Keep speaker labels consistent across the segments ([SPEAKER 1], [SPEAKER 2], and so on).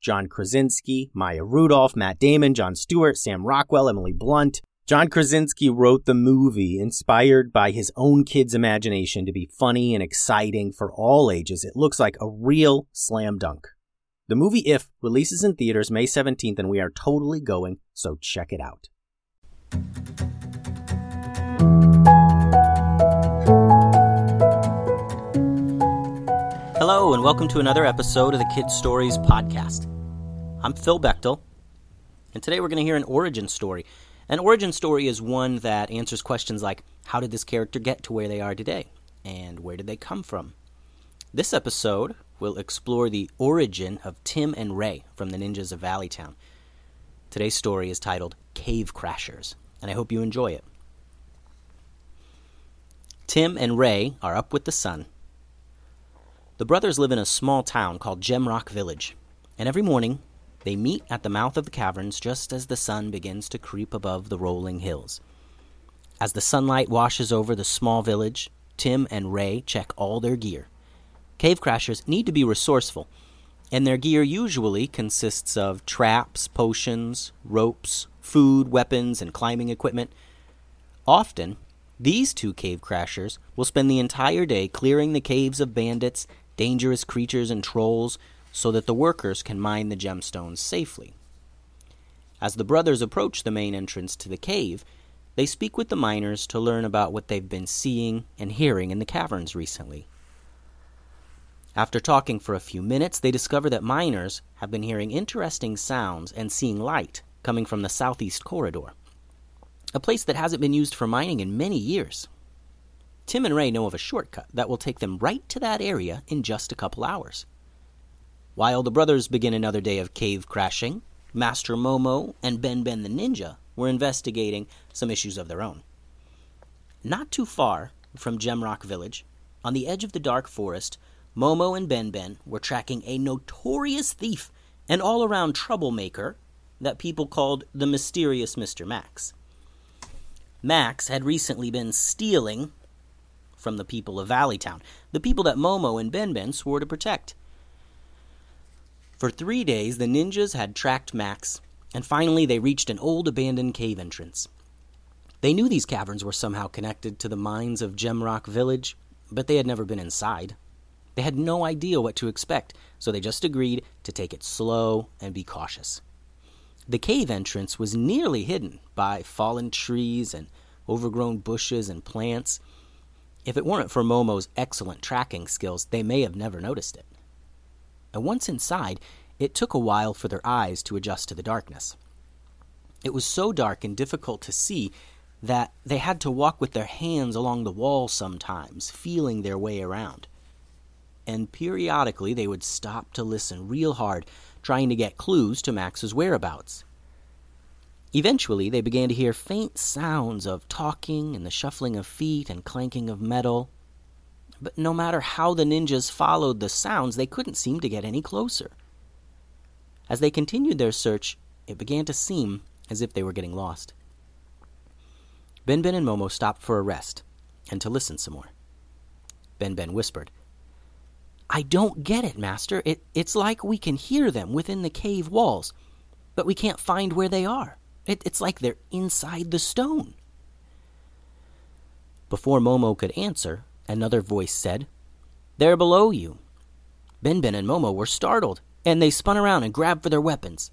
[SPEAKER 1] John Krasinski, Maya Rudolph, Matt Damon, Jon Stewart, Sam Rockwell, Emily Blunt. John Krasinski wrote the movie inspired by his own kid's imagination to be funny and exciting for all ages. It looks like a real slam dunk. The movie If releases in theaters May 17th, and we are totally going, so check it out. Hello, and welcome to another episode of the Kid Stories podcast. I'm Phil Bechtel, and today we're going to hear an origin story. An origin story is one that answers questions like how did this character get to where they are today? And where did they come from? This episode will explore the origin of Tim and Ray from the Ninjas of Valleytown. Today's story is titled Cave Crashers, and I hope you enjoy it. Tim and Ray are up with the sun the brothers live in a small town called Gemrock Village, and every morning they meet at the mouth of the caverns just as the sun begins to creep above the rolling hills. As the sunlight washes over the small village, Tim and Ray check all their gear. Cave crashers need to be resourceful, and their gear usually consists of traps, potions, ropes, food, weapons, and climbing equipment. Often, these two cave crashers will spend the entire day clearing the caves of bandits dangerous creatures and trolls so that the workers can mine the gemstones safely. As the brothers approach the main entrance to the cave, they speak with the miners to learn about what they've been seeing and hearing in the caverns recently. After talking for a few minutes, they discover that miners have been hearing interesting sounds and seeing light coming from the southeast corridor, a place that hasn't been used for mining in many years. Tim and Ray know of a shortcut that will take them right to that area in just a couple hours. While the brothers begin another day of cave crashing, Master Momo and Ben Ben the Ninja were investigating some issues of their own. Not too far from Gemrock Village, on the edge of the dark forest, Momo and Ben Ben were tracking a notorious thief and all around troublemaker that people called the mysterious Mr. Max. Max had recently been stealing from the people of Valleytown, the people that Momo and Ben Ben swore to protect. For three days, the ninjas had tracked Max, and finally they reached an old abandoned cave entrance. They knew these caverns were somehow connected to the mines of Gemrock Village, but they had never been inside. They had no idea what to expect, so they just agreed to take it slow and be cautious. The cave entrance was nearly hidden by fallen trees and overgrown bushes and plants, if it weren't for Momo's excellent tracking skills, they may have never noticed it. And once inside, it took a while for their eyes to adjust to the darkness. It was so dark and difficult to see that they had to walk with their hands along the wall sometimes, feeling their way around. And periodically they would stop to listen real hard, trying to get clues to Max's whereabouts. Eventually, they began to hear faint sounds of talking and the shuffling of feet and clanking of metal. But no matter how the ninjas followed the sounds, they couldn't seem to get any closer. As they continued their search, it began to seem as if they were getting lost. Ben Ben and Momo stopped for a rest and to listen some more. Ben Ben whispered, I don't get it, Master. It, it's like we can hear them within the cave walls, but we can't find where they are. It, it's like they're inside the stone. Before Momo could answer, another voice said, They're below you. Ben Ben and Momo were startled, and they spun around and grabbed for their weapons.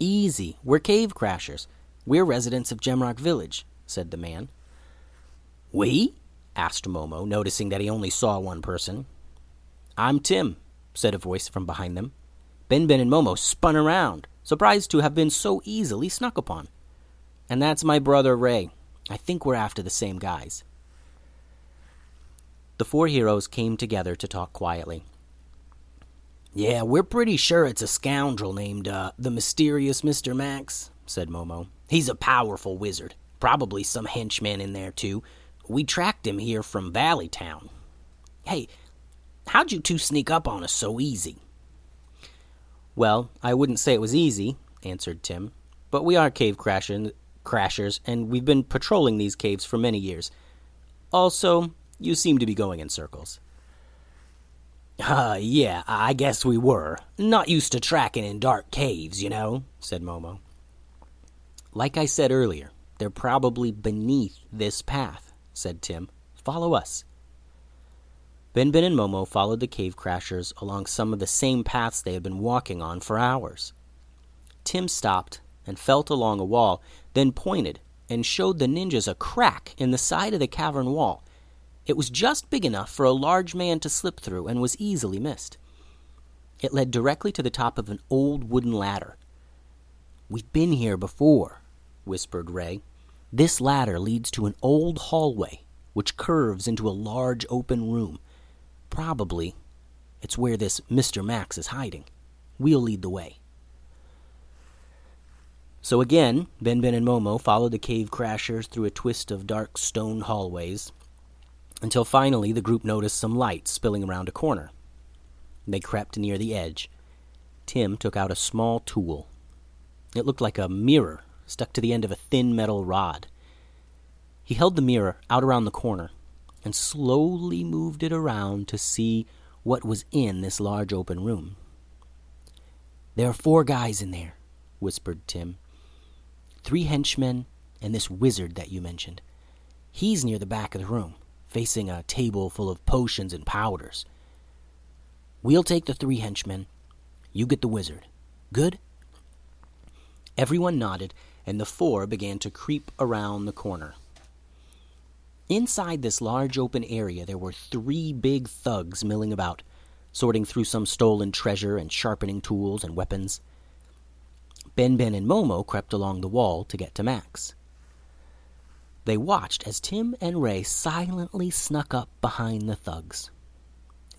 [SPEAKER 1] Easy, we're cave crashers, We're residents of Gemrock Village, said the man. We? asked Momo, noticing that he only saw one person. I'm Tim, said a voice from behind them. Ben Ben and Momo spun around, surprised to have been so easily snuck upon. And that's my brother Ray. I think we're after the same guys. The four heroes came together to talk quietly. Yeah, we're pretty sure it's a scoundrel named uh, the mysterious Mr. Max, said Momo. He's a powerful wizard. Probably some henchman in there, too. We tracked him here from Valley Town. Hey, how'd you two sneak up on us so easy? Well, I wouldn't say it was easy, answered Tim. But we are cave crashers, and we've been patrolling these caves for many years. Also, you seem to be going in circles. Uh, yeah, I guess we were. Not used to tracking in dark caves, you know, said Momo. Like I said earlier, they're probably beneath this path, said Tim. Follow us. Ben Ben and Momo followed the cave crashers along some of the same paths they had been walking on for hours. Tim stopped and felt along a wall, then pointed and showed the ninjas a crack in the side of the cavern wall. It was just big enough for a large man to slip through and was easily missed. It led directly to the top of an old wooden ladder. We've been here before, whispered Ray. This ladder leads to an old hallway which curves into a large open room. Probably it's where this Mr. Max is hiding. We'll lead the way. So again, Ben Ben and Momo followed the cave crashers through a twist of dark stone hallways until finally the group noticed some light spilling around a corner. They crept near the edge. Tim took out a small tool. It looked like a mirror stuck to the end of a thin metal rod. He held the mirror out around the corner and slowly moved it around to see what was in this large open room. There are four guys in there, whispered Tim. Three henchmen and this wizard that you mentioned. He's near the back of the room, facing a table full of potions and powders. We'll take the three henchmen. You get the wizard. Good? Everyone nodded, and the four began to creep around the corner. Inside this large open area, there were three big thugs milling about, sorting through some stolen treasure and sharpening tools and weapons. Ben Ben and Momo crept along the wall to get to Max. They watched as Tim and Ray silently snuck up behind the thugs.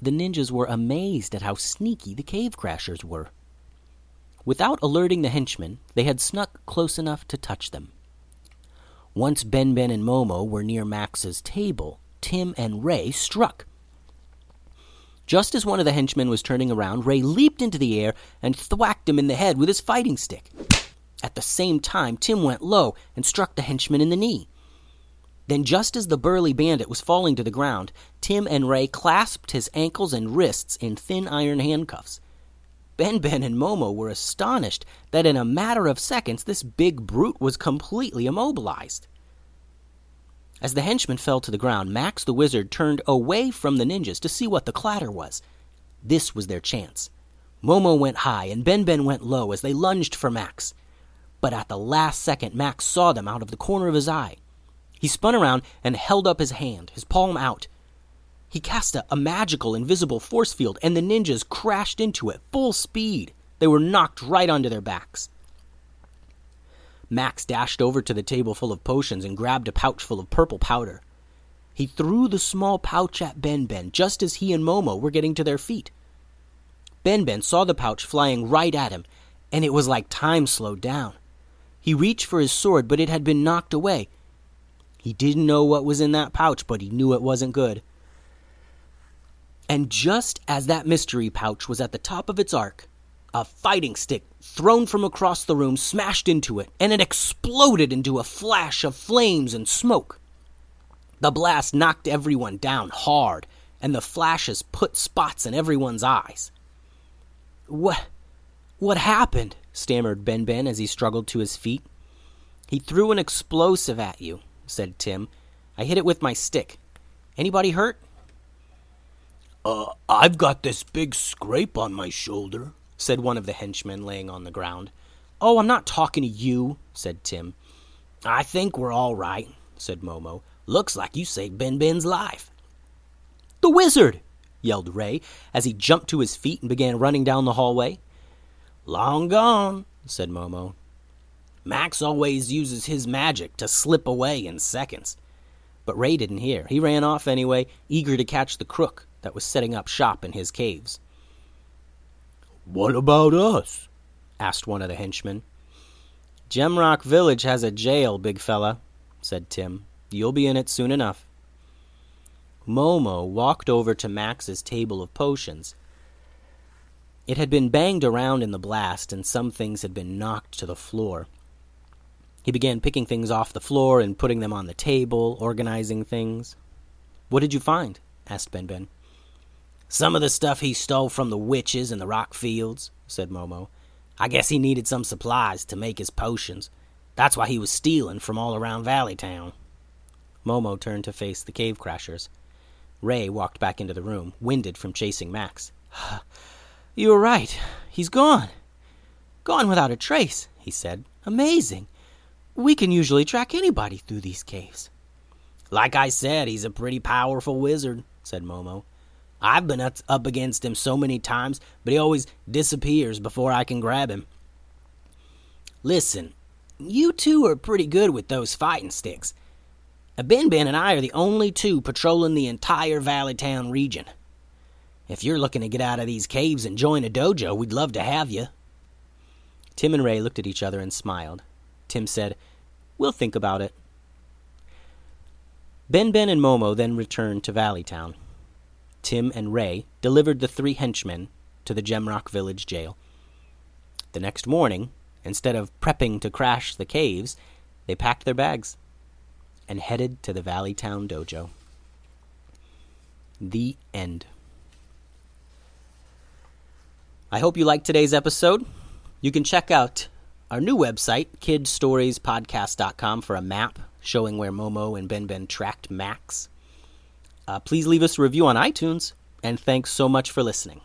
[SPEAKER 1] The ninjas were amazed at how sneaky the cave crashers were. Without alerting the henchmen, they had snuck close enough to touch them. Once Ben Ben and Momo were near Max's table, Tim and Ray struck. Just as one of the henchmen was turning around, Ray leaped into the air and thwacked him in the head with his fighting stick. At the same time, Tim went low and struck the henchman in the knee. Then, just as the burly bandit was falling to the ground, Tim and Ray clasped his ankles and wrists in thin iron handcuffs. Ben Ben and Momo were astonished that in a matter of seconds this big brute was completely immobilized. As the henchman fell to the ground, Max the wizard turned away from the ninjas to see what the clatter was. This was their chance. Momo went high and Ben Ben went low as they lunged for Max. But at the last second, Max saw them out of the corner of his eye. He spun around and held up his hand, his palm out. He cast a, a magical invisible force field, and the ninjas crashed into it full speed. They were knocked right onto their backs. Max dashed over to the table full of potions and grabbed a pouch full of purple powder. He threw the small pouch at Ben Ben just as he and Momo were getting to their feet. Ben Ben saw the pouch flying right at him, and it was like time slowed down. He reached for his sword, but it had been knocked away. He didn't know what was in that pouch, but he knew it wasn't good. And just as that mystery pouch was at the top of its arc, a fighting stick thrown from across the room smashed into it, and it exploded into a flash of flames and smoke. The blast knocked everyone down hard, and the flashes put spots in everyone's eyes. What what happened? stammered Ben Ben as he struggled to his feet. He threw an explosive at you, said Tim. I hit it with my stick. Anybody hurt?
[SPEAKER 2] Uh, I've got this big scrape on my shoulder, said one of the henchmen laying on the ground.
[SPEAKER 1] Oh, I'm not talking to you, said Tim.
[SPEAKER 2] I think we're all right, said Momo. Looks like you saved Ben Ben's life.
[SPEAKER 1] The wizard! yelled Ray as he jumped to his feet and began running down the hallway.
[SPEAKER 2] Long gone, said Momo. Max always uses his magic to slip away in seconds.
[SPEAKER 1] But Ray didn't hear. He ran off anyway, eager to catch the crook that was setting up shop in his caves.
[SPEAKER 2] What about us?
[SPEAKER 1] asked one of the henchmen. Gemrock Village has a jail, big fella, said Tim. You'll be in it soon enough. Momo walked over to Max's table of potions. It had been banged around in the blast, and some things had been knocked to the floor. He began picking things off the floor and putting them on the table, organizing things. What did you find? asked Ben Ben.
[SPEAKER 2] Some of the stuff he stole from the witches in the rock fields, said Momo. I guess he needed some supplies to make his potions. That's why he was stealing from all around Valley Town.
[SPEAKER 1] Momo turned to face the cave crashers. Ray walked back into the room, winded from chasing Max. You were right. He's gone. Gone without a trace, he said. Amazing. We can usually track anybody through these caves.
[SPEAKER 2] Like I said, he's a pretty powerful wizard, said Momo. I've been up against him so many times, but he always disappears before I can grab him. Listen, you two are pretty good with those fighting sticks. Ben Ben and I are the only two patrolling the entire Valley Town region. If you're looking to get out of these caves and join a dojo, we'd love to have you.
[SPEAKER 1] Tim and Ray looked at each other and smiled. Tim said, We'll think about it. Ben Ben and Momo then returned to Valley Town. Tim and Ray delivered the three henchmen to the Gemrock Village jail. The next morning, instead of prepping to crash the caves, they packed their bags and headed to the Valley Town dojo. The end. I hope you liked today's episode. You can check out our new website, kidstoriespodcast.com, for a map showing where Momo and Ben Ben tracked Max. Uh, please leave us a review on iTunes, and thanks so much for listening.